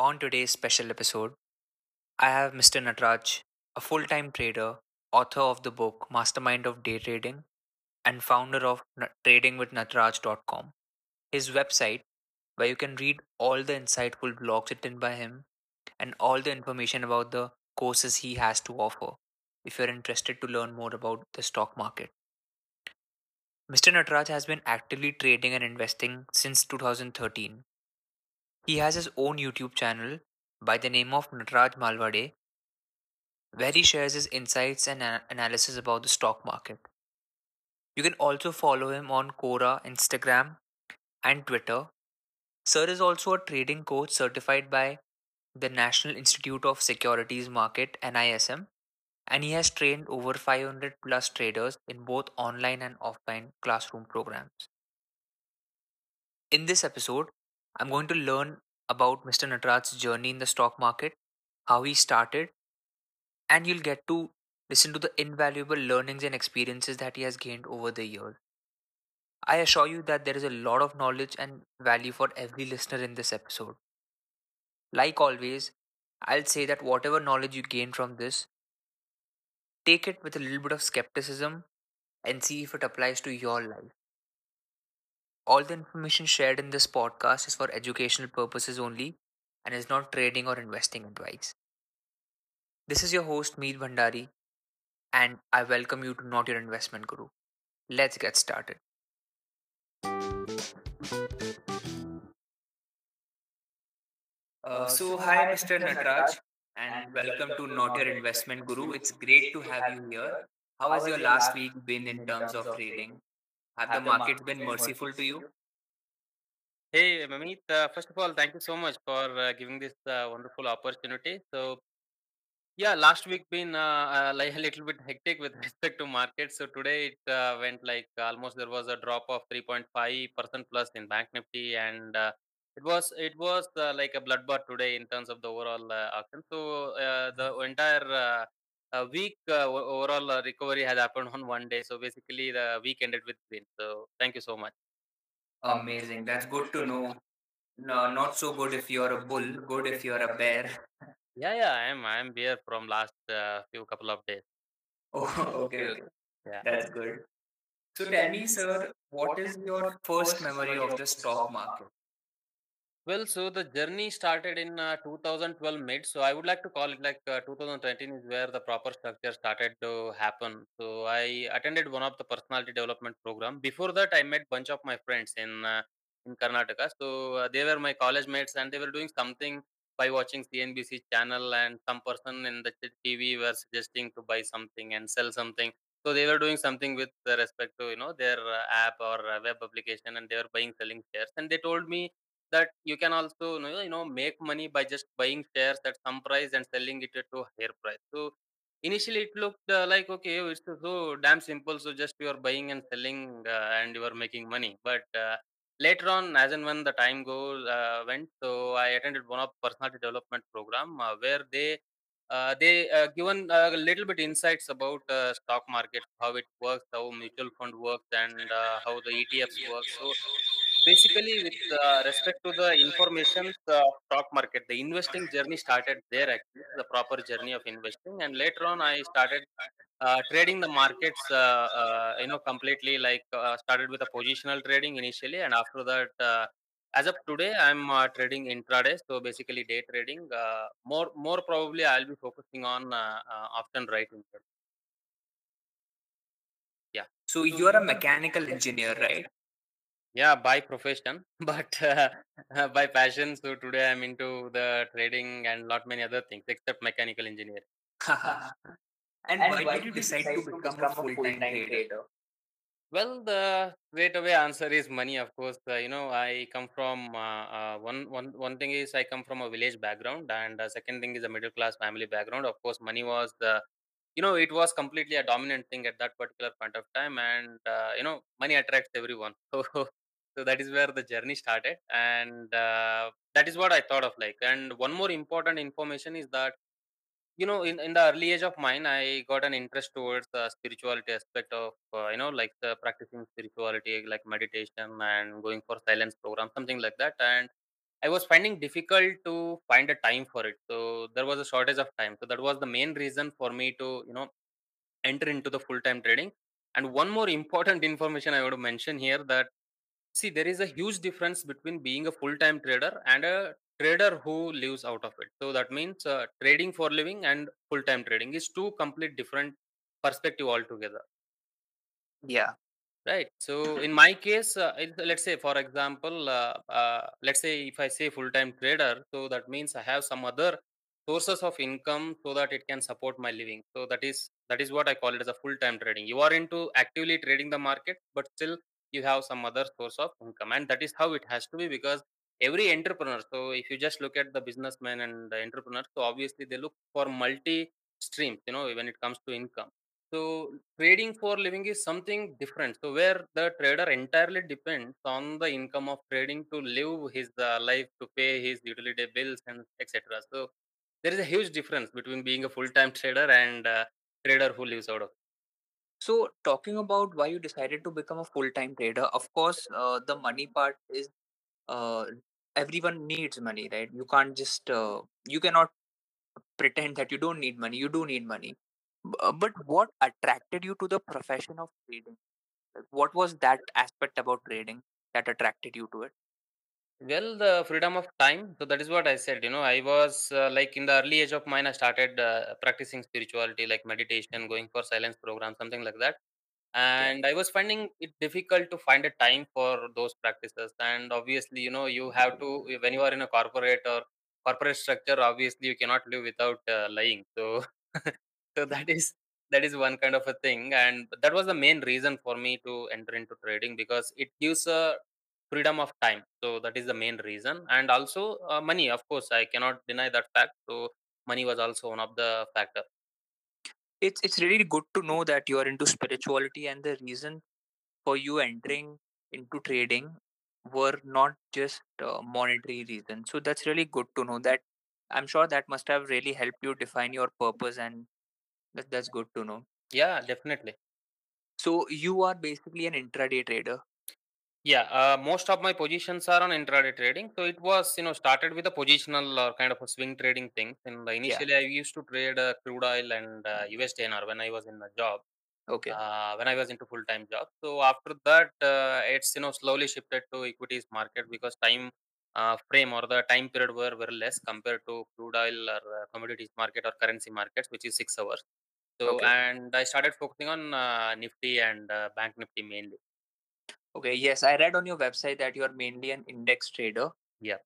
On today's special episode, I have Mr. Nataraj, a full time trader, author of the book Mastermind of Day Trading, and founder of Na- tradingwithnataraj.com. His website, where you can read all the insightful blogs written by him and all the information about the courses he has to offer if you're interested to learn more about the stock market. Mr. Nataraj has been actively trading and investing since 2013. He has his own YouTube channel by the name of Nataraj Malavade, where he shares his insights and analysis about the stock market. You can also follow him on Quora, Instagram, and Twitter. Sir is also a trading coach certified by the National Institute of Securities Market NISM and he has trained over 500 plus traders in both online and offline classroom programs. In this episode, I'm going to learn about Mr. Nataraj's journey in the stock market, how he started, and you'll get to listen to the invaluable learnings and experiences that he has gained over the years. I assure you that there is a lot of knowledge and value for every listener in this episode. Like always, I'll say that whatever knowledge you gain from this, take it with a little bit of skepticism and see if it applies to your life. All the information shared in this podcast is for educational purposes only and is not trading or investing advice. This is your host, Meet Bhandari, and I welcome you to Not Your Investment Guru. Let's get started. Uh, so, hi, Mr. Nataraj, and welcome to Not Your Investment Guru. It's great to have you here. How has your last week been in terms of trading? Have the markets been merciful to you? Hey, Mamit. Uh, first of all, thank you so much for uh, giving this uh, wonderful opportunity. So, yeah, last week been uh, uh, like a little bit hectic with respect to market. So today it uh, went like almost there was a drop of 3.5 percent plus in Bank Nifty, and uh, it was it was uh, like a bloodbath today in terms of the overall uh, auction. So uh, the entire uh, week uh, o- overall uh, recovery has happened on one day. So basically the week ended with win. So thank you so much. Amazing. That's good to know. No, not so good if you're a bull, good if you're a bear. Yeah, yeah, I am. I am here from last uh, few couple of days. Oh, okay, okay. Yeah. That's good. So tell me, sir, what is your first memory of the stock market? Well, so the journey started in uh, 2012 mid. So I would like to call it like uh, 2013 is where the proper structure started to happen. So I attended one of the personality development program. Before that, I met bunch of my friends in uh, in Karnataka. So uh, they were my college mates, and they were doing something by watching CNBC channel, and some person in the TV were suggesting to buy something and sell something. So they were doing something with respect to you know their uh, app or uh, web application, and they were buying selling shares. And they told me that you can also you know, make money by just buying shares at some price and selling it at a higher price. So initially it looked uh, like okay it's so damn simple so just you are buying and selling uh, and you are making money. But uh, later on as and when the time goes uh, went so i attended one of personality development program uh, where they uh, they uh, given a little bit insights about uh, stock market how it works how mutual fund works and uh, how the etfs work. So Basically, with uh, respect to the information uh, stock market, the investing journey started there actually, the proper journey of investing. And later on, I started uh, trading the markets, uh, uh, you know, completely like started with a positional trading initially. And after that, as of today, I'm trading intraday. So basically day trading. More, more probably I'll be focusing on option writing. Yeah. So you're a mechanical engineer, right? Yeah, by profession, but uh, by passion. So today I'm into the trading and lot many other things except mechanical engineering. and why did you decide to become a full-time trader? Well, the straight away answer is money. Of course, uh, you know I come from uh, uh, one one one thing is I come from a village background, and uh, second thing is a middle class family background. Of course, money was the you know it was completely a dominant thing at that particular point of time, and uh, you know money attracts everyone. So so that is where the journey started, and uh, that is what I thought of like. And one more important information is that you know in, in the early age of mine i got an interest towards the spirituality aspect of uh, you know like the practicing spirituality like meditation and going for silence program something like that and I was finding difficult to find a time for it. So there was a shortage of time. So that was the main reason for me to, you know, enter into the full time trading. And one more important information I want to mention here that see there is a huge difference between being a full time trader and a trader who lives out of it. So that means uh, trading for living and full time trading is two complete different perspective altogether. Yeah. Right. So in my case, uh, it- let's say, for example, uh, uh, let's say if I say full-time trader, so that means I have some other sources of income so that it can support my living. So that is that is what I call it as a full-time trading. You are into actively trading the market, but still you have some other source of income, and that is how it has to be because every entrepreneur. So if you just look at the businessmen and the entrepreneurs, so obviously they look for multi streams. You know, when it comes to income so trading for living is something different. So where the trader entirely depends on the income of trading to live his uh, life, to pay his utility bills and etc. So there is a huge difference between being a full-time trader and uh, trader who lives out of. So, talking about why you decided to become a full time trader, of course, uh, the money part is uh, everyone needs money, right? You can't just, uh, you cannot pretend that you don't need money. You do need money. Uh, But what attracted you to the profession of trading? What was that aspect about trading that attracted you to it? Well, the freedom of time. So that is what I said. You know, I was uh, like in the early age of mine, I started uh, practicing spirituality, like meditation, going for silence program, something like that Okay. and i was finding it difficult to find a time for those practices and obviously you know you have to when you are in a corporate or corporate structure obviously you cannot live without uh, lying so so that is that is one kind of a thing and that was the main reason for me to enter into trading because it gives a freedom of time so that is the main reason and also uh, money of course i cannot deny that fact so money was also one of the factor It's it's really good to know that you are into spirituality, and the reason for you entering into trading were not just uh, monetary reasons. So that's really good to know that. I'm sure that must have really helped you define your purpose, and that, that's good to know. yeah definitely So you are basically an intraday trader. Yeah, uh, most of my positions are on intraday trading. So it was, you know, started with a positional or kind of a swing trading thing. And Yeah. initially, I used to trade uh, crude oil and uh, USDINR when I was in a job, Okay. uh, when I was into full time job. So after that, uh, it's you know slowly shifted to equities market because time uh, frame or the time period were very less compared to crude oil or uh, commodities market or currency markets, which is six hours. So Okay. and I started focusing on uh, Nifty and uh, Bank Nifty mainly. Okay. Yes, I read on your website that you are mainly an index trader. Yeah.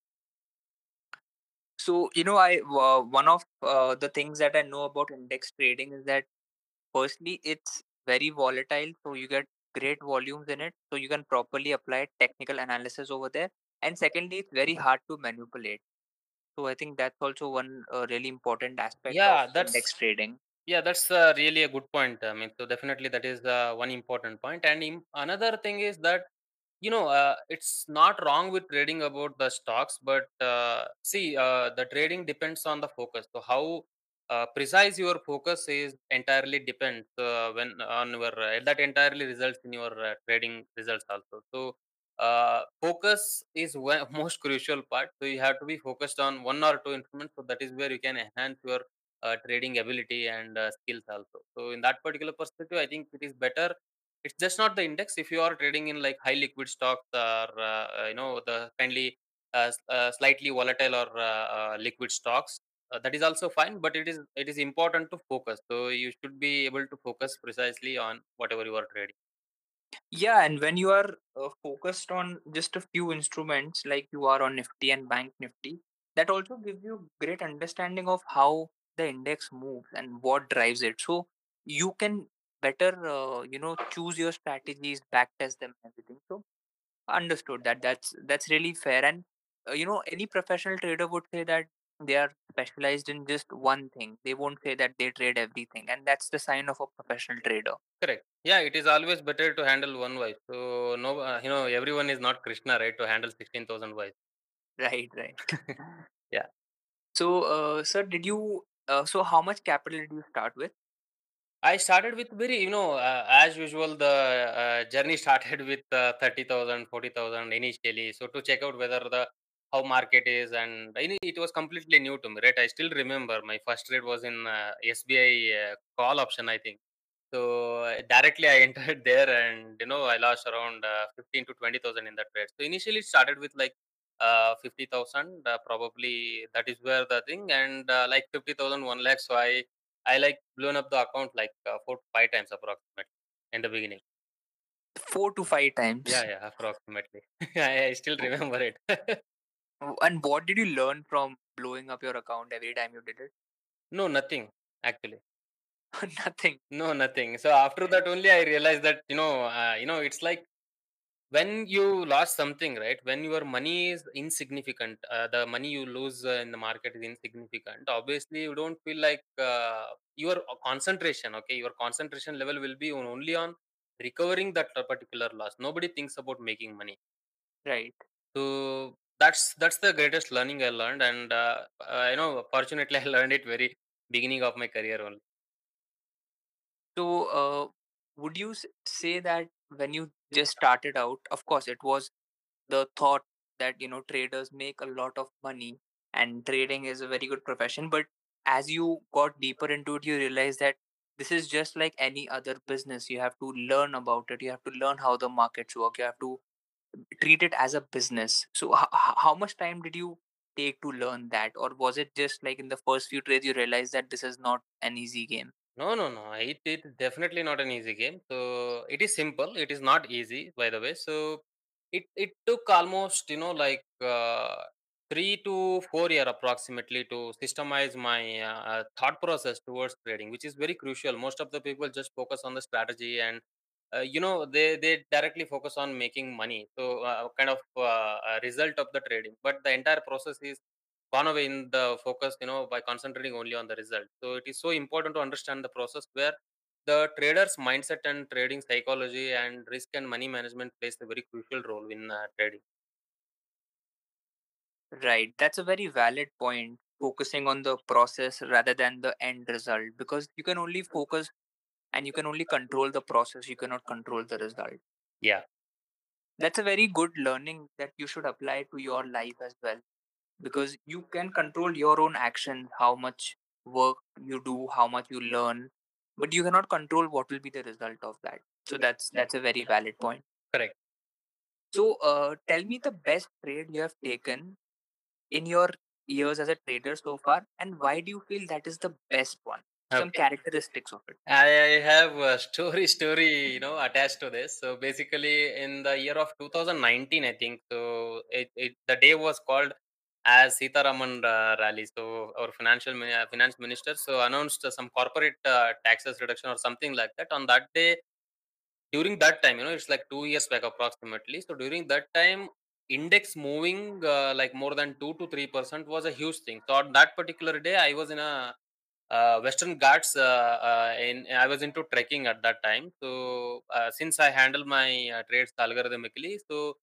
So you know, I uh, one of uh, the things that I know about index trading is that Firstly, it's very volatile, so you get great volumes in it, so you can properly apply technical analysis over there. And secondly, it's very hard to manipulate. So I think that's also one uh, really important aspect of Yeah, index that's trading. Yeah, that's uh, really a good point. I mean, so definitely that is uh, one important point. And im- another thing is that you know uh, it's not wrong with trading about the stocks, but uh, see, uh, the trading depends on the focus. So how uh, precise your focus is entirely depends uh, when on your uh, that entirely results in your uh, trading results also. So uh, focus is one most crucial part. So you have to be focused on one or two instruments. So that is where you can enhance your uh, trading ability and uh, skills also. So in that particular perspective, I think it is better. It's just not the index. If you are trading in like high liquid stocks or uh, uh, you know the kindly uh, uh, slightly volatile or uh, uh, liquid stocks, uh, that is also fine. But it is it is important to focus. So you should be able to focus precisely on whatever you are trading. Yeah, and when you are uh, focused on just a few instruments like you are on Nifty and Bank Nifty, that also gives you great understanding of how the index moves and what drives it. So you can better, uh, you know, choose your strategies, backtest them, everything. So understood that that's that's really fair. And uh, you know, any professional trader would say that they are specialized in just one thing. They won't say that they trade everything, and that's the sign of a professional trader. Correct. Yeah, it is always better to handle one wife. So no, uh, you know, everyone is not Krishna, right? To handle sixteen thousand wives. Right, right. yeah. So, uh, sir, did you? Uh, so, how much capital did you start with? I started with very, you know, uh, as usual, the uh, journey started with uh, 30,000, initially. So to check out whether the how market is, and it was completely new to me, right? I still remember my first trade was in uh, SBI uh, call option, I think. So uh, directly I entered there, and you know I lost around uh, fifteen to twenty thousand in that trade. So initially it started with like uh, fifty thousand, uh, probably that is where the thing, and uh, like fifty thousand, one lakh. So I I like blown up the account like uh, four to five times approximately in the beginning. Four to five times. yeah, yeah approximately. I, I still Oh, remember it. And what did you learn from blowing up your account every time you did it? no, nothing actually. Nothing. No, nothing. So after that only I realized that you know, uh, you know, it's like when you lost something, right? When your money is insignificant, uh, the money you lose uh, in the market is insignificant. Obviously, you don't feel like uh, your concentration. Okay, your concentration level will be on, only on recovering that particular loss. Nobody thinks about making money. Right. So that's that's the greatest learning I learned, and uh, uh, you know, fortunately, I learned it very beginning of my career only. So, uh, would you s- say that when you just started out, of course, it was the thought that you know traders make a lot of money and trading is a very good profession, but as you got deeper into it, you realize that this is just like any other business. You have to learn about it. You have to learn how the markets work. You have to treat it as a business. So, h- how much time did you take to learn that, or was it just like in the first few trades you realized that this is not an easy game? No, no, no. It it definitely not an easy game. So it is simple. It is not easy, by the way. So it it took almost you know like uh, three to four year approximately to systemize my uh, thought process towards trading, which is very crucial. Most of the people just focus on the strategy and uh, you know they they directly focus on making money. So uh, kind of uh, a result of the trading, but the entire process is gone away in the focus you know by concentrating only on the result so it is so important to understand the process where the trader's mindset and trading psychology and risk and money management plays a very crucial role in uh, trading Right. That's a very valid point, focusing on the process rather than the end result, because you can only focus and you can only control the process, you cannot control the result. yeah That's a very good learning that you should apply to your life as well, because you can control your own actions, how much work you do, how much you learn, but you cannot control what will be the result of that. So that's that's a very valid point. correct So, uh, tell me the best trade you have taken in your years as a trader so far, and why do you feel that is the best one? Some okay characteristics of it. I, I have a story story you know attached to this so basically in the year of 2019 i think so it, it the day was called as Sitharaman uh, rally. So our financial uh, finance minister so announced some corporate uh, taxes reduction or something like that. On that day, during that time, you know, it's like two years back approximately. So during that time, index moving uh, like more than two to three percent was a huge thing. So on that particular day, I was in a uh, Western Ghats. In I was into trekking at that time. So since I handle my trades algorithmically, so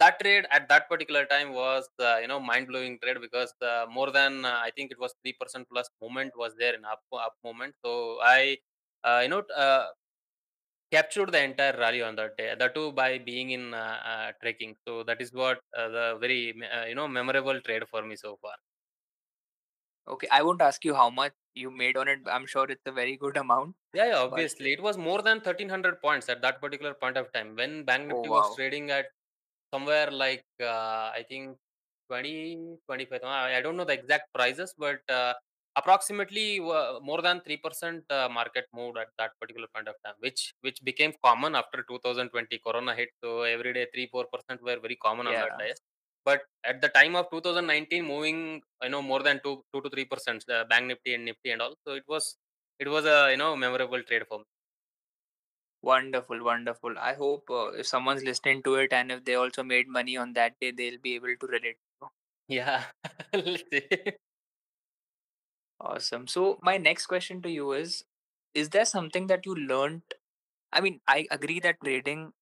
that trade at that particular time was uh, you know mind blowing trade because uh, more than uh, I think it was three percent plus movement was there in up up movement. So I uh, you know uh, captured the entire rally on that day. That too by being in uh, trekking. So that is what uh, the very uh, you know memorable trade for me so far. Okay, I won't ask you how much you made on it. I'm sure it's a very good amount, Yeah, yeah, but obviously it was more than thirteen hundred points at that particular point of time when Bank oh Nifty was trading at somewhere like uh, I think 20 25. I I don't know the exact prices, but uh, approximately uh, more than 3% uh, market moved at that particular point of time, which which became common after 2020 Corona hit. So every day 3 4% were very common on that yeah, day. But at the time of 2019, moving you know more than two two to three percent, the Bank Nifty and Nifty and all. So it was it was a you know memorable trade for me. Wonderful, wonderful. I hope uh, if someone's listening to it and if they also made money on that day, they'll be able to relate. Yeah. Awesome. So my next question to you is: Is there something that you learned? I mean, I agree that trading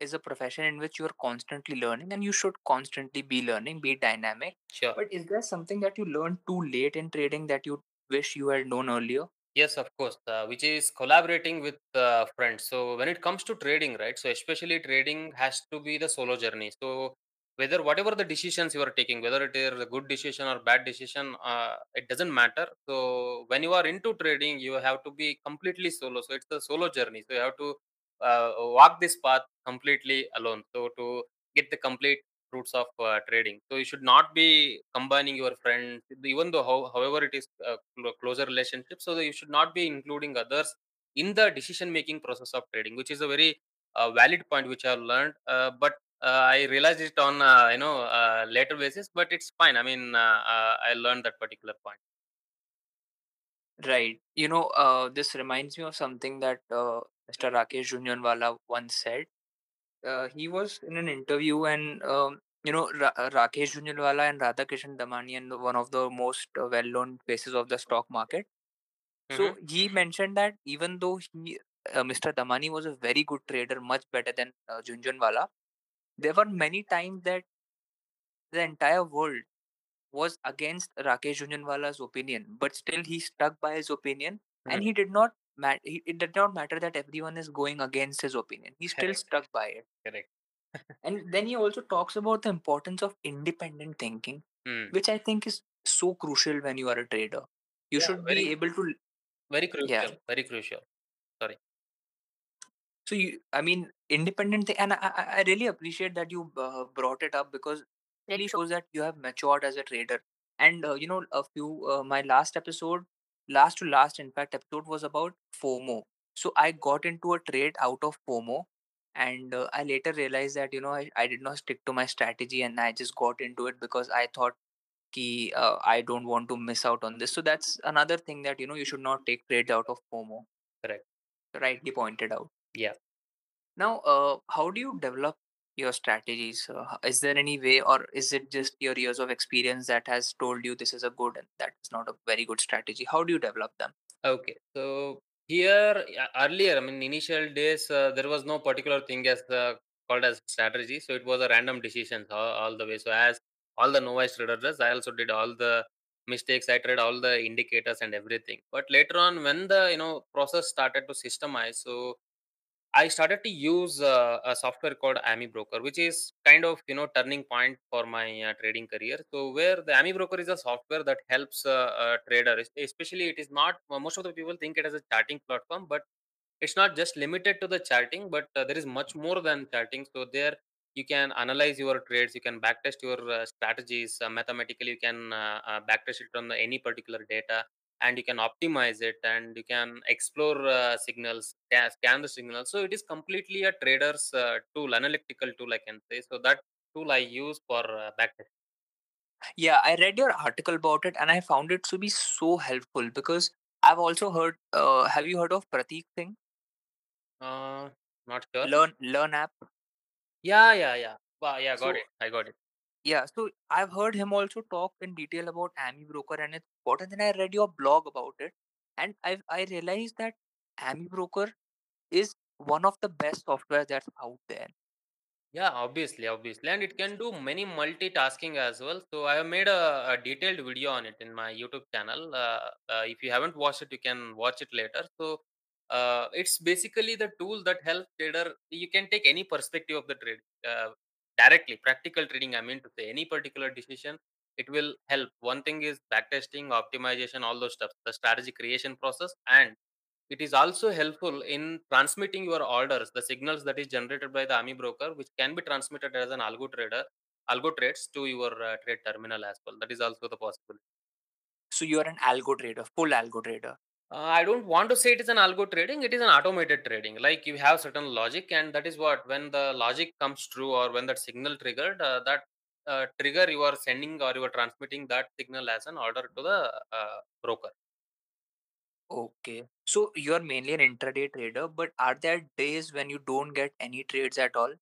is a profession in which you're constantly learning and you should constantly be learning, be dynamic. Sure. But is there something that you learned too late in trading that you wish you had known earlier? Yes, of course, uh, which is collaborating with uh, friends. So when it comes to trading, right? So especially trading has to be the solo journey. So whether whatever the decisions you are taking whether it is a good decision or bad decision uh, it doesn't matter so when you are into trading you have to be completely solo so it's a solo journey so you have to uh, walk this path completely alone so to get the complete fruits of uh, trading so you should not be combining your friends even though how, however it is a closer relationship so you should not be including others in the decision making process of trading which is a very uh, valid point which i have learned uh, but uh, I realized it on uh, you know uh, later basis, but it's fine. I mean, uh, uh, I learned that particular point. Right. You know, uh, this reminds me of something that uh, Mr. Rakesh Jhunjhunwala once said. Uh, he was in an interview, and um, you know, Ra- uh, Rakesh Jhunjhunwala and Radhakishan Damanian, one of the most uh, well-known faces of the stock market. hmm So he mentioned that even though he, uh, Mr. Damani was a very good trader, much better than uh, Jhunjhunwala, there were many times that the entire world was against Rakesh Jhunjhunwala's opinion, but still he stuck by his opinion, and he did not. Mat- it did not matter that everyone is going against his opinion. he's still Correct. stuck by it. Correct. And then he also talks about the importance of independent thinking, Hmm. which I think is so crucial when you are a trader. You Yeah, should be able to, very crucial yeah. Very crucial. Sorry. So you, I mean, independent thing, and I, I really appreciate that you uh, brought it up because it really shows that you have matured as a trader. And uh, you know, a few uh, my last episode, last to last, in fact, episode was about FOMO. So I got into a trade out of FOMO, and uh, I later realized that you know I, I did not stick to my strategy, and I just got into it because I thought ki uh, I don't want to miss out on this. So that's another thing that you know you should not take trades out of FOMO. Correct. Rightly pointed out. Yeah. Now, uh, how do you develop your strategies? Uh, is there any way, or is it just your years of experience that has told you this is a good and that is not a very good strategy? How do you develop them? Okay. So here earlier, I mean, initial days, uh, there was no particular thing as uh, called as strategy. So it was a random decisions all, all the way. So as all the novice trader does, I also did all the mistakes. I tried all the indicators and everything. But later on, when the you know process started to systemize, so I started to use uh, a software called Ami Broker, which is kind of you know turning point for my uh, trading career. So where the Ami Broker is a software that helps uh, a trader, especially it is not uh, most of the people think it as a charting platform, but it's not just limited to the charting, but uh, there is much more than charting. So there you can analyze your trades, you can backtest your uh, strategies uh, mathematically. You can uh, uh, backtest it from any particular data, and you can optimize it, and you can explore uh, signals, scan, the signals. So it is completely a trader's uh, tool, analytical tool, I can say. So that tool I use for uh, backtest. Yeah, I read your article about it and I found it to be so helpful because I've also heard. Uh, have you heard of Prateek Singh? Uh, not sure. Learn Learn app. Yeah, yeah, yeah. Wow, yeah, got So it. I got it. Yeah, so I've heard him also talk in detail about Ami Broker and its what, and then I read your blog about it, and I I realized that Ami Broker is one of the best software that's out there. Yeah, obviously, obviously, and it can do many multitasking as well. So I have made a, a detailed video on it in my YouTube channel. Uh, uh, if you haven't watched it, you can watch it later. So uh, it's basically the tool that helps trader. You can take any perspective of the trade uh, directly, practical trading. I mean to say, any particular decision, it will help. One thing is backtesting, optimization, all those stuff, the strategy creation process, and it is also helpful in transmitting your orders, the signals that is generated by the Ami broker, which can be transmitted as an algo trader, algo trades to your uh, trade terminal as well. That is also the possibility. So you're an algo trader, full algo trader. Uh, I don't want to say it is an algo trading. It is an automated trading. Like you have certain logic, and that is what when the logic comes true or when that signal triggered, uh, that uh, trigger you are sending or you are transmitting that signal as an order to the uh, broker. Okay. So you're mainly an intraday trader, but are there days when you don't get any trades at all?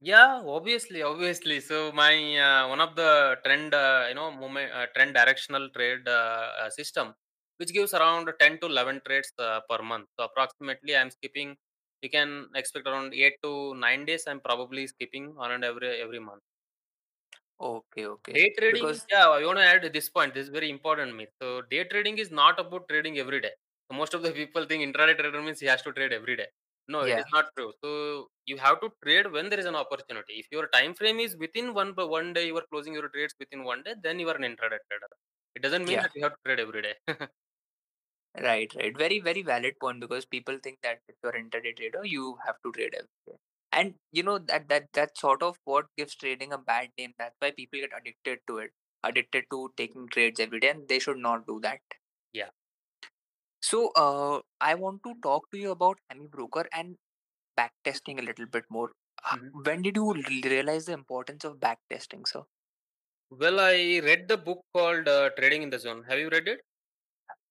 Yeah, obviously, obviously. So my uh, one of the trend, uh, you know, moment, uh, trend directional trade uh, uh, system, which gives around 10 to 11 trades uh, per month. So approximately, I'm skipping. You can expect around eight to nine days. I'm probably skipping on and every every month. Okay, okay. Day trading, Because yeah, I want to add this point. This is very important myth. So day trading is not about trading every day. So most of the people think intraday trader means he has to trade every day. No, it is Yeah, not true. So you have to trade when there is an opportunity. If your time frame is within one by one day, you are closing your trades within one day, then you are an intraday trader. It doesn't mean yeah. that you have to trade every day. Right, right. Very, very valid point because people think that if you're an intraday trader, you have to trade every day. And you know that that that's sort of what gives trading a bad name. That's why people get addicted to it, addicted to taking trades every day, and they should not do that. yeah. So, uh, I want to talk to you about Ami Broker and backtesting a little bit more. Uh, Mhm. When did you realize the importance of backtesting, sir? Well, I read the book called uh, Trading in the Zone. Have you read it?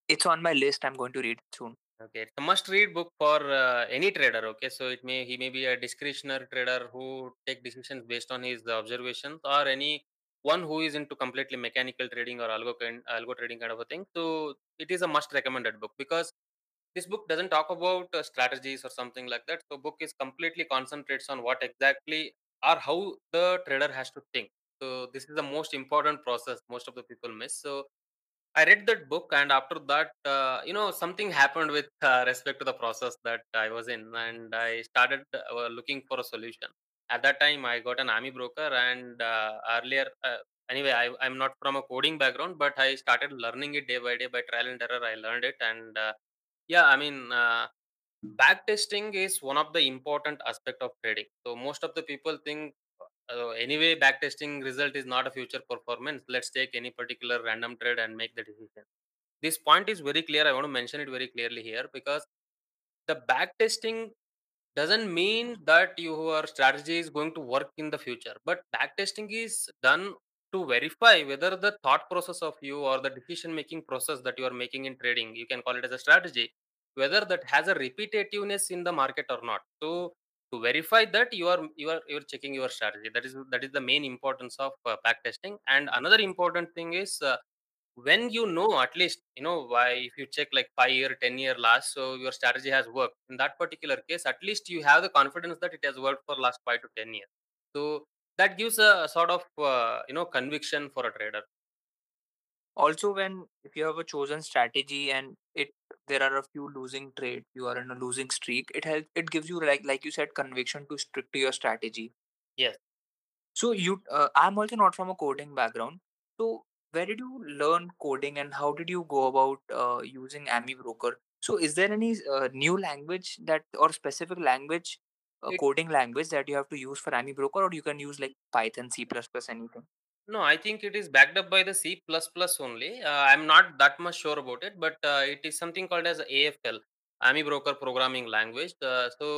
It's on my list. I'm going to read soon. Okay, it's a must-read book for uh, any trader. Okay, so it may he may be a discretionary trader who take decisions based on his observations, or any one who is into completely mechanical trading or algo kind, algo trading kind of a thing. So it is a must recommended book because this book doesn't talk about uh, strategies or something like that. So book is completely concentrates on what exactly or how the trader has to think. So this is the most important process most of the people miss. So I read that book, and after that, uh, you know, something happened with uh, respect to the process that I was in, and I started uh, looking for a solution. At that time, I got an Ami Broker, and uh, earlier, uh, anyway, I, I'm not from a coding background, but I started learning it day by day by trial and error. I learned it, and uh, yeah, I mean, backtesting is one of the important aspect of trading. So most of the people think uh, anyway, backtesting result is not a future performance. Let's take any particular random trade and make the decision. This point is very clear. I want to mention it very clearly here because the backtesting doesn't mean that your strategy is going to work in the future but backtesting is done to verify whether the thought process of you or the decision making process that you are making in trading you can call it as a strategy whether that has a repetitiveness in the market or not so to verify that you are you are you're checking your strategy. That is that is the main importance of uh, backtesting and another important thing is uh, when you know at least you know why if you check like five year ten year last so your strategy has worked. In that particular case at least you have the confidence that it has worked for last five to ten years. So that gives a sort of uh, you know conviction for a trader Also, when if you have a chosen strategy and it there are a few losing trades, you are in a losing streak. It helps. It gives you like like you said, conviction to stick to your strategy. yes So you, uh, I'm also not from a coding background. So where did you learn coding and how did you go about uh, using Ami Broker? So is there any uh, new language that or specific language, uh, coding language that you have to use for Ami Broker, or you can use like Python, C++, anything? No i think it is backed up by the c++ only uh, i'm not that much sure about it but uh, it is something called as afl ami broker programming language uh, so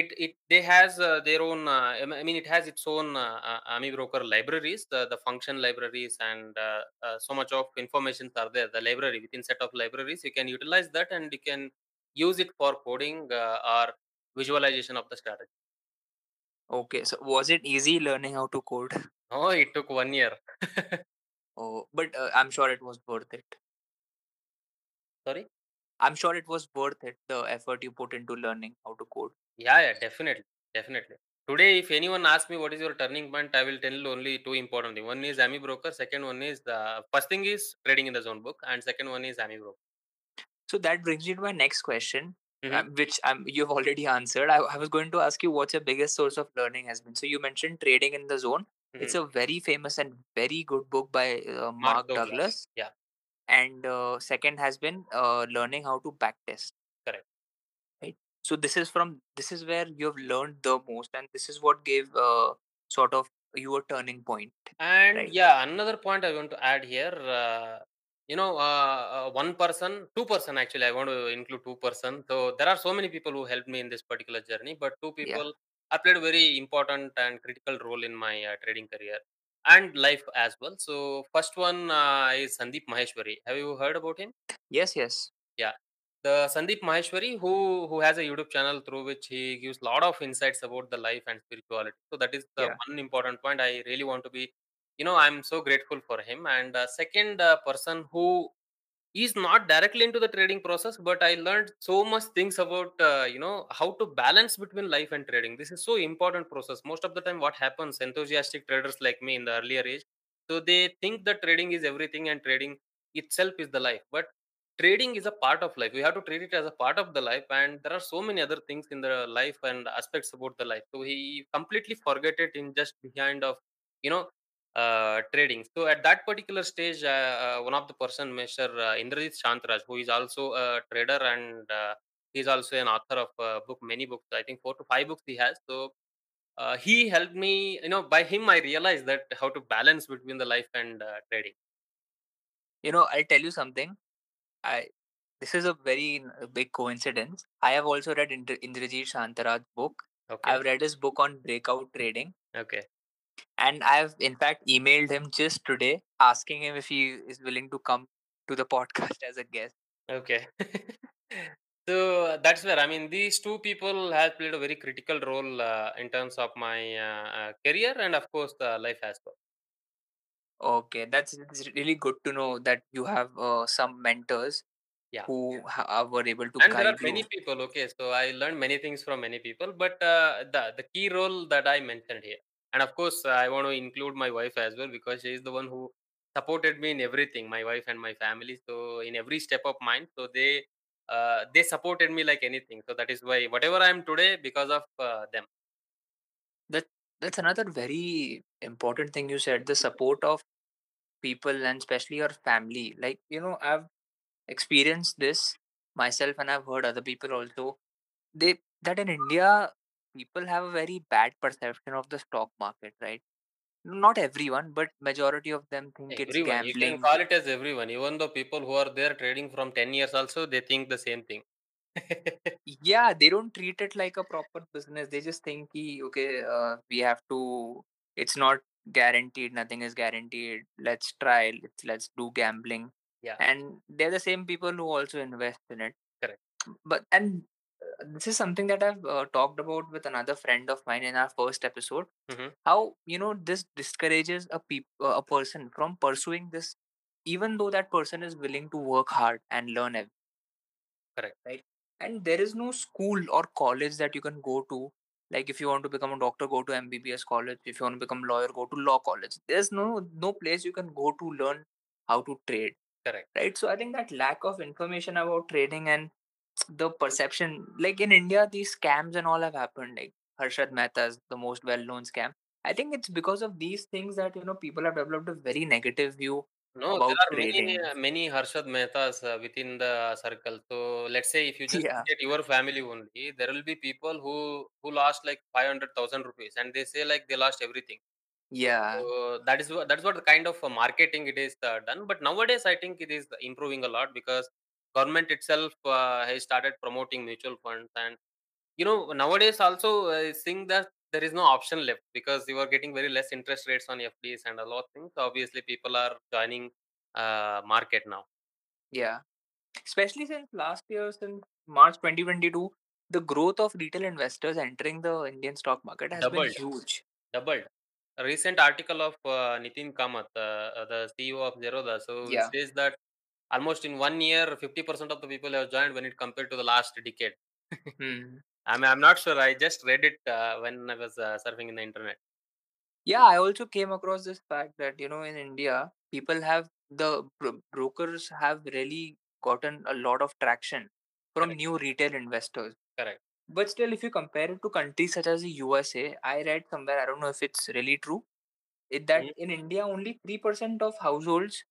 It it they has uh, their own. Uh, I mean, it has its own uh, Ami broker libraries, the the function libraries, and so much of information are there. The library within set of libraries, you can utilize that, and you can use it for coding or visualization of the strategy. Okay, so was it easy learning how to code? Oh, it took one year. Oh, but uh, I'm sure it was worth it. Sorry. I'm sure it was worth it, the effort you put into learning how to code. Yeah, yeah, definitely, definitely. Today, if anyone asks me what is your turning point, I will tell only two important things. One is Ami broker. Second one is the first thing is trading in the zone book, and second one is Ami broker. So that brings me to my next question, uh, hmm which um, you've already answered. I, I was going to ask you what's your biggest source of learning has been. So you mentioned Trading in the Zone. Hmm It's a very famous and very good book by uh, Mark Mark Douglas. Douglas. Yeah, And uh, second has been uh, learning how to backtest. correct. Right. So this is from this is where you've learned the most, and this is what gave uh, sort of your turning point, And right? yeah, another point I want to add here, uh, you know, uh, uh, one person, two person actually, I want to include two person. So there are so many people who helped me in this particular journey, but two Yeah. Have played a very important and critical role in my uh, trading career and life as well. So first one uh, is Sandeep Maheshwari. Have you heard about him? Yes. Yes. Yeah. The Sandeep Maheshwari, who who has a YouTube channel through which he gives a lot of insights about the life and spirituality. So that is the Yeah. one important point. I really want to be, you know, I'm so grateful for him. And uh, second uh, person who is not directly into the trading process, but I learned so much things about, uh, you know, how to balance between life and trading. This is so important process. Most of the time, what happens, enthusiastic traders like me in the earlier age, so they think that trading is everything and trading itself is the life, but trading is a part of life. We have to treat it as a part of the life, and there are so many other things in the life and aspects about the life. So he completely forget it in just behind of you know uh, trading. So at that particular stage, uh, uh, one of the person, Mr. Uh, Indrazith Shantharaj, who is also a trader and uh, he's also an author of uh, book, many books. I think four to five books he has. So uh, he helped me. You know, by him I realized that how to balance between the life and uh, trading. You know, I'll tell you something. I this is a very big coincidence. I have also read Indra- Indrazith Shantharaj's book. Okay. I've read his book on breakout trading, Okay. And I've in fact emailed him just today asking him if he is willing to come to the podcast as a guest. Okay. So that's where I mean these two people have played a very critical role uh, in terms of my uh, uh, career and of course the life as well. Okay, that's it's really good to know that you have uh, some mentors Yeah. who ha- were able to And there are many you. people. Okay, so I learned many things from many people, but uh, the the key role that I mentioned here, and of course uh, I want to include my wife as well because she is the one who supported me in everything. My wife and my family. So in every step of mine, so they uh, they supported me like anything. So that is why whatever I am today because of uh, them. That that's another very important thing you said. The support of people and especially your family. Like you know, I've experienced this myself, and I've heard other people also. They that in India, people have a very bad perception of the stock market, right? Not everyone, but majority of them think it's Everyone, you can gambling. call it as everyone. Even though people who are there trading from 10 years also, they think the same thing. Yeah, they don't treat it like a proper business. They just think, ki, okay, uh, we have to. It's not guaranteed. Nothing is guaranteed. Let's try. Let's let's do gambling, yeah, and they're the same people who also invest in it. correct. But and this is something that I've uh, talked about with another friend of mine in our first episode. hmm How you know this discourages a peop- uh, a person from pursuing this, even though that person is willing to work hard and learn everything Correct. right? And there is no school or college that you can go to. Like if you want to become a doctor, go to MBBS college. If you want to become a lawyer, go to law college. There's no no place you can go to learn how to trade, Correct. right? So I think that lack of information about trading and the perception, like in India, these scams and all have happened. Like Harshad Mehta's the most well-known scam. I think it's because of these things that you know people have developed a very negative view No, there about are many, trading. uh, many Harshad Mehtas uh, within the circle. So let's say if you just Yeah, at your family only, there will be people who who lost like 500,000 rupees and they say like they lost everything. yeah, So that is what that's what the kind of marketing it is uh, done. But nowadays, I think it is improving a lot because government itself uh, has started promoting mutual funds, and you know nowadays also I think that there is no option left because you are getting very less interest rates on FDs and a lot of things. So obviously, people are joining uh, market now. yeah. Especially since last year, since March 2022, the growth of retail investors entering the Indian stock market has been Doubled, huge. doubled. A recent article of uh, Nitin Kamath, uh, the CEO of Zerodha, so it Yeah. says that almost in one year, 50% of the people have joined when it compared to the last decade. Hmm. I'm I'm not sure. I just read it uh, when I was uh, surfing in the internet. Yeah, I also came across this fact that, you know, in India, people have the bro- brokers have really gotten a lot of traction from Correct, new retail investors. correct. But still, if you compare it to countries such as the USA, I read somewhere, I don't know if it's really true, it, that Mhm. in India, only 3% of households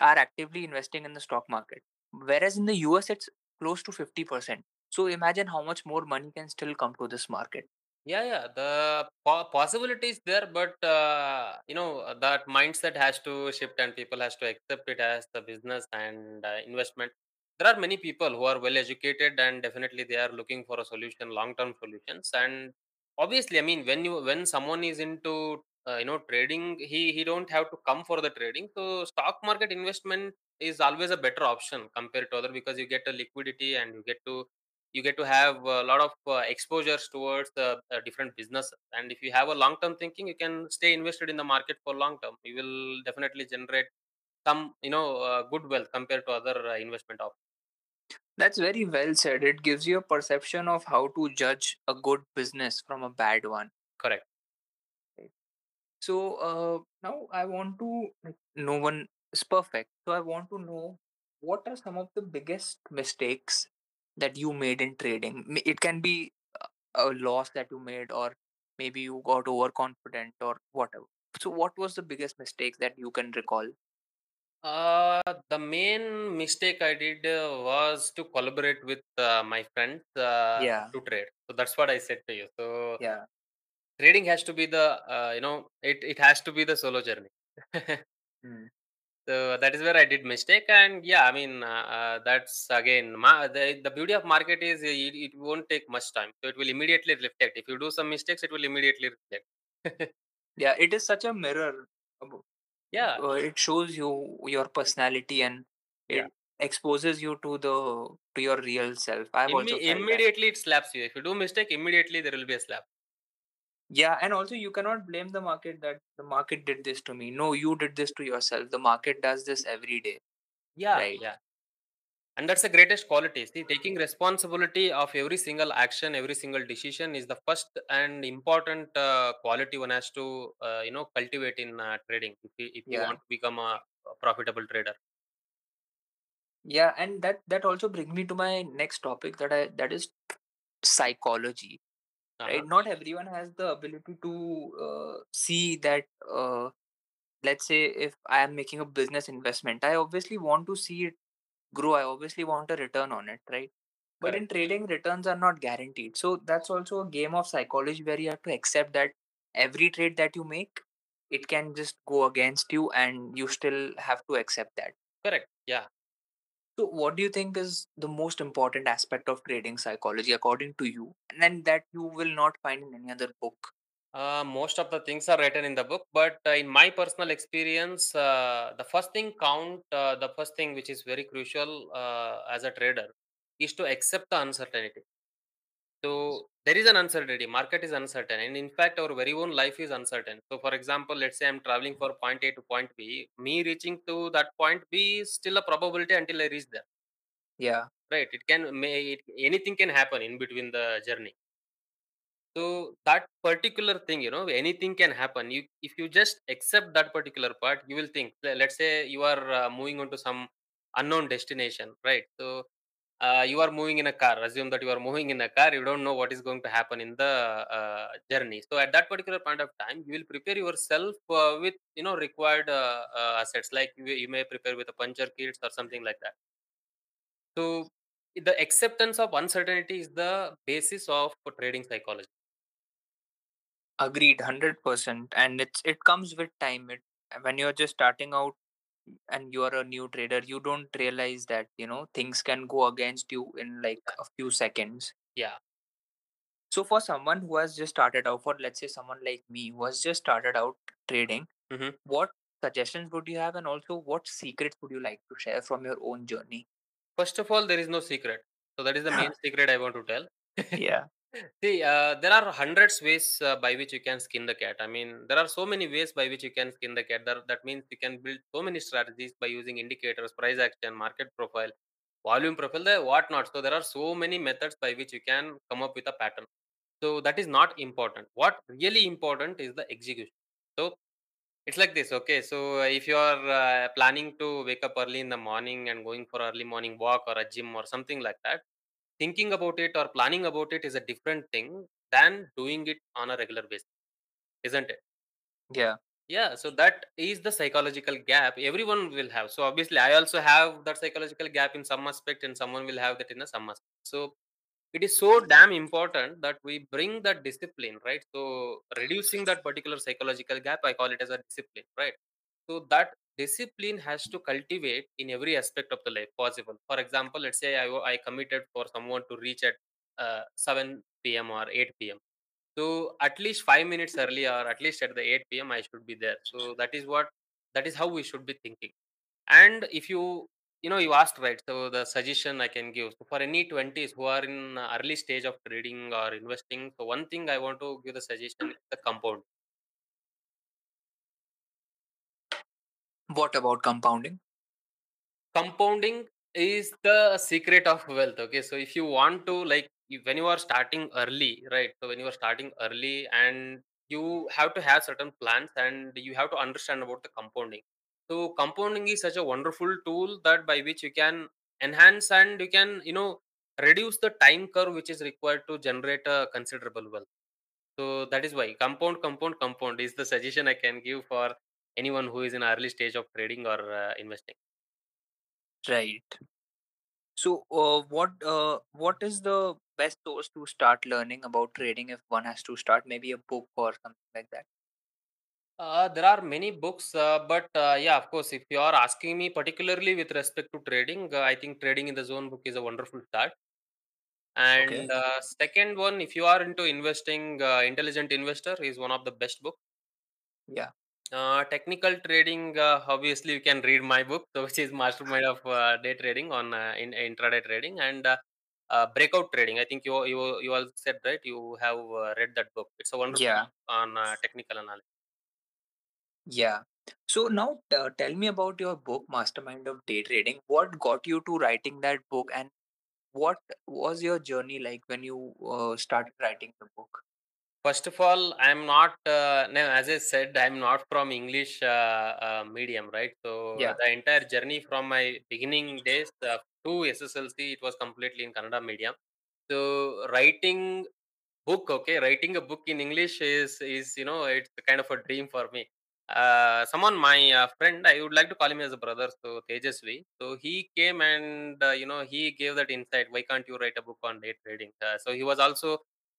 are actively investing in the stock market. Whereas in the US, it's close to 50%. So imagine how much more money can still come to this market. Yeah, yeah. The po- possibility is there, but uh, you know uh, that mindset has to shift, and people has to accept it as the business and uh, investment. There are many people who are well educated, and definitely they are looking for a solution, long term solutions. And obviously, I mean, when you when someone is into uh, you know trading, he he don't have to come for the trading. So stock market investment is always a better option compared to other because you get a liquidity and you get to you get to have a lot of uh, exposures towards the uh, different business and if you have a long term thinking you can stay invested in the market for long term you will definitely generate some you know uh, good wealth compared to other uh, investment options That's very well said. It gives you a perception of how to judge a good business from a bad one. correct? So uh, now I want to, like, no one is perfect. So I want to know what are some of the biggest mistakes that you made in trading? It can be a loss that you made, or maybe you got overconfident, or whatever. So, what was the biggest mistake that you can recall? Uh, the main mistake I did uh, was to collaborate with uh, my friends uh, Yeah, to trade. So that's what I said to you. So yeah. Trading has to be the uh, you know it it has to be the solo journey. Mm. so that is where I did mistake, and yeah, I mean uh, uh, that's again ma- the the beauty of market is it, it won't take much time, so it will immediately reflect. If you do some mistakes, it will immediately reflect. Yeah, it is such a mirror. yeah, Uh, it shows you your personality and yeah. it exposes you to the to your real self. I've also Imme- felt that. immediately it slaps you. If you do mistake, immediately there will be a slap. Yeah, and also you cannot blame the market that the market did this to me. No, you did this to yourself. The market does this every day, Yeah, right? yeah. And that's the greatest quality. See, taking responsibility of every single action, every single decision is the first and important uh, quality one has to, uh, you know, cultivate in uh, trading if you, if you Yeah. want to become a, a profitable trader. Yeah, and that that also brings me to my next topic that I that is psychology, Uh-huh. right? Not everyone has the ability to uh, see that. Uh, let's say if I am making a business investment, I obviously want to see it grow. I obviously want a return on it, right? But Correct. in trading, returns are not guaranteed. So that's also a game of psychology where you have to accept that every trade that you make, it can just go against you, and you still have to accept that. Correct. Yeah. So, what do you think is the most important aspect of trading psychology according to you, and then that you will not find in any other book? Uh, most of the things are written in the book, but uh, in my personal experience, uh, the first thing count, uh, the first thing which is very crucial uh, as a trader is to accept the uncertainty So there is an uncertainty. Market is uncertain, and in fact, our very own life is uncertain. So, for example, let's say I'm traveling for point A to point B. Me reaching to that point B is still a probability until I reach there. Yeah, Right? It can may it, anything can happen in between the journey. So that particular thing, you know, anything can happen. You if you just accept that particular part, you will think. le- Let's say you are uh, moving on to some unknown destination, right? So uh, you are moving in a car. Assume that you are moving in a car. You don't know what is going to happen in the uh, journey. So at that particular point of time, you will prepare yourself uh, with you know required uh, uh, assets. Like you, you may prepare with a puncture kits or something like that. So the acceptance of uncertainty is the basis of trading psychology. agreed, hundred percent. And it's it comes with time. It when you're just starting out and you're a new trader, you don't realize that you know things can go against you in like a few seconds. Yeah. So for someone who has just started out, for let's say someone like me who has just started out trading, Mhm. what suggestions would you have, and also what secrets would you like to share from your own journey? First of all, there is no secret. So that is the main secret I want to tell. yeah, See, uh, there are hundreds ways uh, by which you can skin the cat. I mean, there are so many ways by which you can skin the cat. That, that means you can build so many strategies by using indicators, price action, market profile, volume profile, the whatnot. So there are so many methods by which you can come up with a pattern. So that is not important. What really important is the execution. So it's like this, okay. So if you are uh, planning to wake up early in the morning and going for early morning walk or a gym or something like that, thinking about it or planning about it is a different thing than doing it on a regular basis, isn't it? yeah, Yeah, so that is the psychological gap everyone will have. So obviously, I also have that psychological gap in some aspect, and someone will have that in a some aspect. So it is so damn important that we bring that discipline, right? So reducing that particular psychological gap, I call it as a discipline, right? So that discipline has to cultivate in every aspect of the life possible. For example, let's say I, I committed for someone to reach at uh, 7 p.m. or 8 p.m. So at least five minutes early or at least at the 8 p.m. I should be there. So that is what that is how we should be thinking. And if you you know you asked right, so the suggestion I can give so for any 20s who are in early stage of trading or investing, so one thing I want to give the suggestion is the compound What about compounding? compounding is the secret of wealth okay so if you want to like when you are starting early right so when you are starting early and you have to have certain plans and you have to understand about the compounding So compounding is such a wonderful tool that by which you can enhance and you can you know reduce the time curve which is required to generate a considerable wealth. So that is why compound, compound, compound is the suggestion I can give for anyone who is in early stage of trading or uh, investing. Right. So, uh, what uh, what is the best source to start learning about trading if one has to start? Maybe a book or something like that. Uh, there are many books, uh, but uh, yeah, of course, if you are asking me particularly with respect to trading, uh, I think Trading in the Zone book is a wonderful start. Okay. And uh, second one, if you are into investing, uh, Intelligent Investor is one of the best book. Yeah. Uh, technical trading, uh, obviously, you can read my book, so which is Mastermind of uh, Day Trading on uh, in intraday trading and uh, uh, breakout trading. I think you you you all said right. You have uh, read that book. It's a wonderful Yeah. book on uh, technical analysis. Yeah. So now uh, tell me about your book, Mastermind of Day Trading. What got you to writing that book, and what was your journey like when you uh, started writing the book? First of all, I'm not, uh, no, as I said, I'm not from English uh, uh, medium, right? So Yeah. the entire journey from my beginning days uh, to SSLC, it was completely in Kannada medium. So writing book, okay, writing a book in English is is you know it's kind of a dream for me. Uh, someone, my uh, friend, I would like to call him as a brother, so Tejasvi. So he came and uh, you know he gave that insight. Why can't you write a book on day trading? Uh, so he was also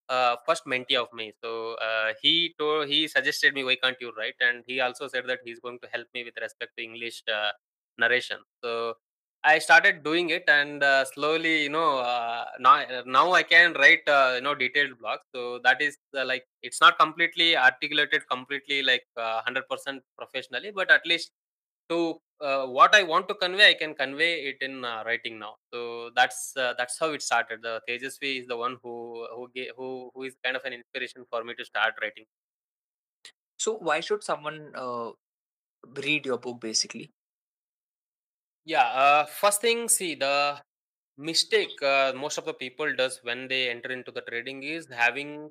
uh, first mentee of me. So uh, he told he suggested me why can't you write, and he also said that he's going to help me with respect to English uh, narration. So I started doing it, and uh, slowly, you know, uh, now now I can write uh, you know detailed blogs. So that is uh, like it's not completely articulated completely like uh, hundred percent professionally, but at least to uh, what I want to convey, I can convey it in uh, writing now. So that's uh, that's how it started. The Tejasvi is the one who who gave, who who is kind of an inspiration for me to start writing. So why should someone uh, read your book basically? Yeah. Uh, first thing, see the mistake uh, most of the people does when they enter into the trading is having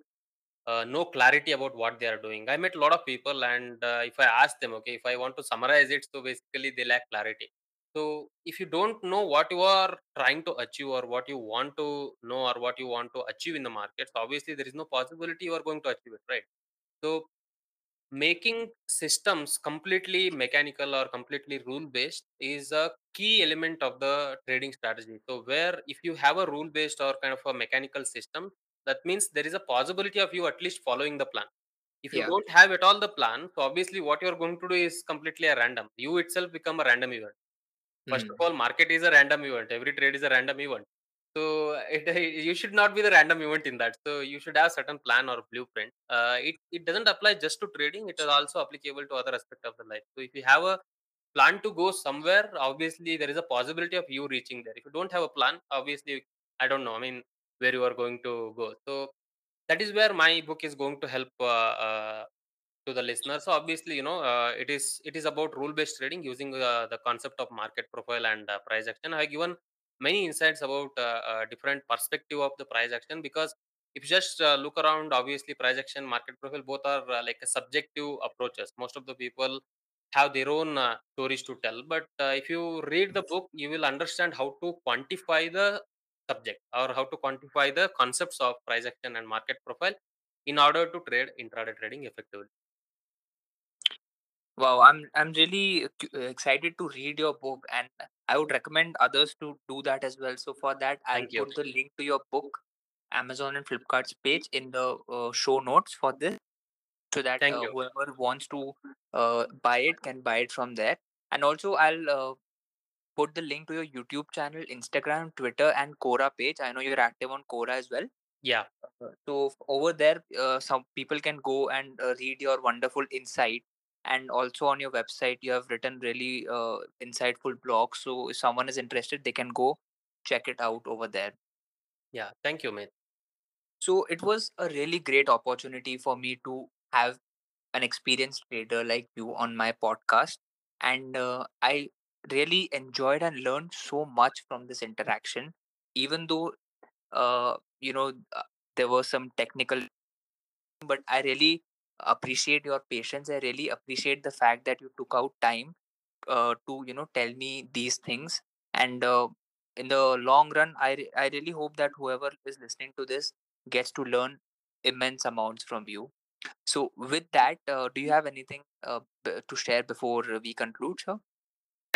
uh, no clarity about what they are doing. I met a lot of people, and uh, if I ask them, okay, if I want to summarize it, so basically they lack clarity. So if you don't know what you are trying to achieve, or what you want to know, or what you want to achieve in the market, so obviously there is no possibility you are going to achieve it, right? So making systems completely mechanical or completely rule based is a key element of the trading strategy so where if you have a rule based or kind of a mechanical system that means there is a possibility of you at least following the plan if you Yeah. don't have at all the plan so obviously what you're going to do is completely a random you itself become a random event First of Mm. all, market is a random event. Every trade is a random event. So it, you should not be the random event in that. So you should have certain plan or blueprint. Uh, it it doesn't apply just to trading. It is also applicable to other aspect of the life. So if you have a plan to go somewhere, obviously there is a possibility of you reaching there. If you don't have a plan, obviously I don't know. I mean, where you are going to go. So that is where my book is going to help uh, uh, to the listener. So obviously, you know, uh, it is it is about rule based trading using uh, the concept of market profile and uh, price action. I have given many insights about uh, different perspective of the price action because if you just uh, look around, obviously price action, market profile, both are uh, like a subjective approaches. Most of the people have their own uh, stories to tell, but uh, if you read the book, you will understand how to quantify the subject or how to quantify the concepts of price action and market profile in order to trade intraday trading effectively. Wow, I'm I'm really excited to read your book, and I would recommend others to do that as well. So for that, I'll Thank you. put the link to your book, Amazon and Flipkart's page in the uh, show notes for this, so that uh, whoever wants to uh, buy it can buy it from there. And also, I'll uh, put the link to your YouTube channel, Instagram, Twitter, and Quora page. I know you're active on Quora as well. Yeah. Uh, So over there, uh, some people can go and uh, read your wonderful insight. And also on your website, you have written really uh, insightful blogs. So if someone is interested, they can go check it out over there. Yeah. Thank you, mate. So it was a really great opportunity for me to have an experienced trader like you on my podcast. And uh, I really enjoyed and learned so much from this interaction, even though, uh, you know, uh, there were some technical but I really appreciate your patience. I really appreciate the fact that you took out time uh, to you know tell me these things. And uh, in the long run I, I really hope that whoever is listening to this gets to learn immense amounts from you. So with that uh, do you have anything uh, b- to share before we conclude sir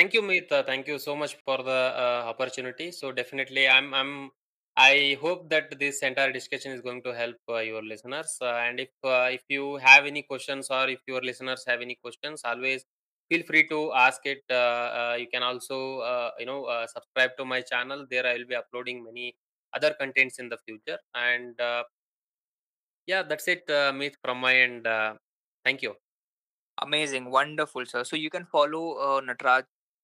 Thank you, Meet. Uh, thank you so much for the uh, opportunity. So definitely, I'm I'm I hope that this entire discussion is going to help uh, your listeners. Uh, and if uh, if you have any questions or if your listeners have any questions, always feel free to ask it. Uh, uh, you can also you know subscribe to my channel. There I will be uploading many other contents in the future. And yeah, that's it, uh, Meet, from my end. Thank you. Amazing, wonderful, sir. So you can follow uh, Natraj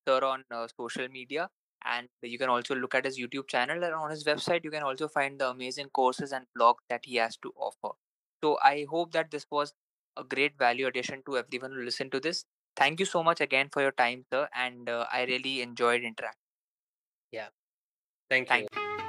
sir on uh, social media, and you can also look at his YouTube channel. And on his website, you can also find the amazing courses and blogs that he has to offer. So I hope that this was a great value addition to everyone who listened to this. Thank you so much again for your time, sir, and uh, I really enjoyed interacting. Yeah, thank Thank you.